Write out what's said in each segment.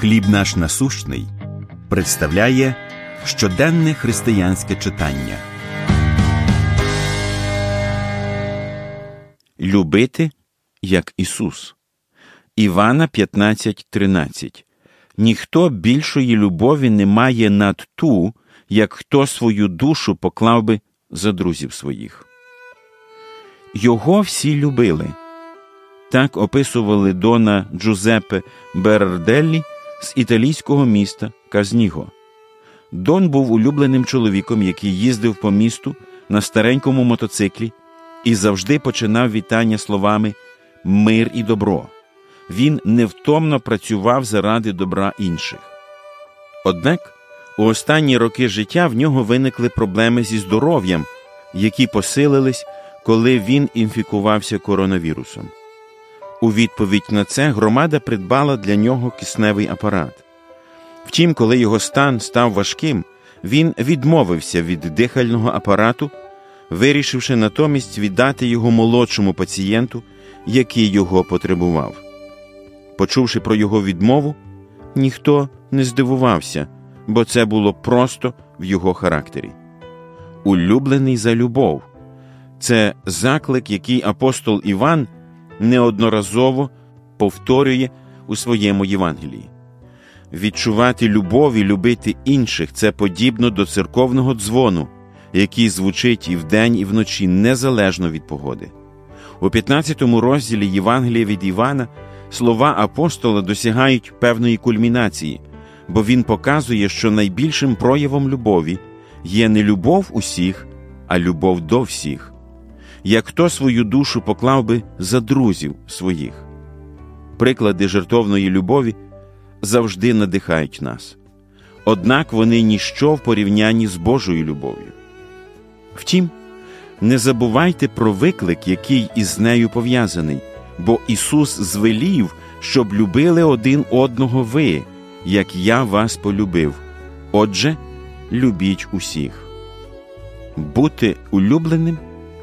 Хліб наш насущний представляє щоденне християнське читання. Любити як Ісус. Івана 15.13 Ніхто більшої любові не має над ту, як хто свою душу поклав би за друзів своїх. Його всі любили. Так описували Дона Джузеппе Берарделлі з італійського міста Казніго. Дон був улюбленим чоловіком, який їздив по місту на старенькому мотоциклі і завжди починав вітання словами Мир і добро. Він невтомно працював заради добра інших. Однак у останні роки життя в нього виникли проблеми зі здоров'ям, які посилились, коли він інфікувався коронавірусом. У відповідь на це громада придбала для нього кисневий апарат. Втім, коли його стан став важким, він відмовився від дихального апарату, вирішивши натомість віддати його молодшому пацієнту, який його потребував. Почувши про його відмову, ніхто не здивувався, бо це було просто в його характері. Улюблений за любов це заклик, який апостол Іван неодноразово повторює у своєму Євангелії. Відчувати любов і любити інших це подібно до церковного дзвону, який звучить і вдень, і вночі незалежно від погоди. У 15 розділі Євангелія від Івана слова апостола досягають певної кульмінації, бо він показує, що найбільшим проявом любові є не любов усіх, а любов до всіх як хто свою душу поклав би за друзів своїх. Приклади жертовної любові завжди надихають нас, однак вони ніщо в порівнянні з Божою любов'ю. Втім, не забувайте про виклик, який із нею пов'язаний, бо Ісус звелів, щоб любили один одного ви, як я вас полюбив. Отже, любіть усіх. Бути улюбленим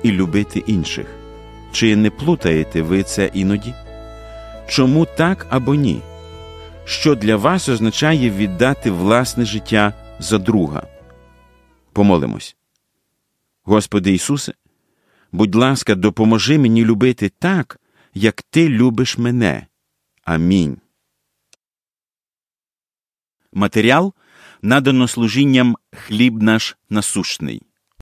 і любити інших. Чи не плутаєте ви це іноді? Чому так або ні? Що для вас означає віддати власне життя за друга? Помолимось. Господи Ісусе, будь ласка, допоможи мені любити так, як Ти любиш мене. Амінь. Матеріал надано служінням хліб наш насущний.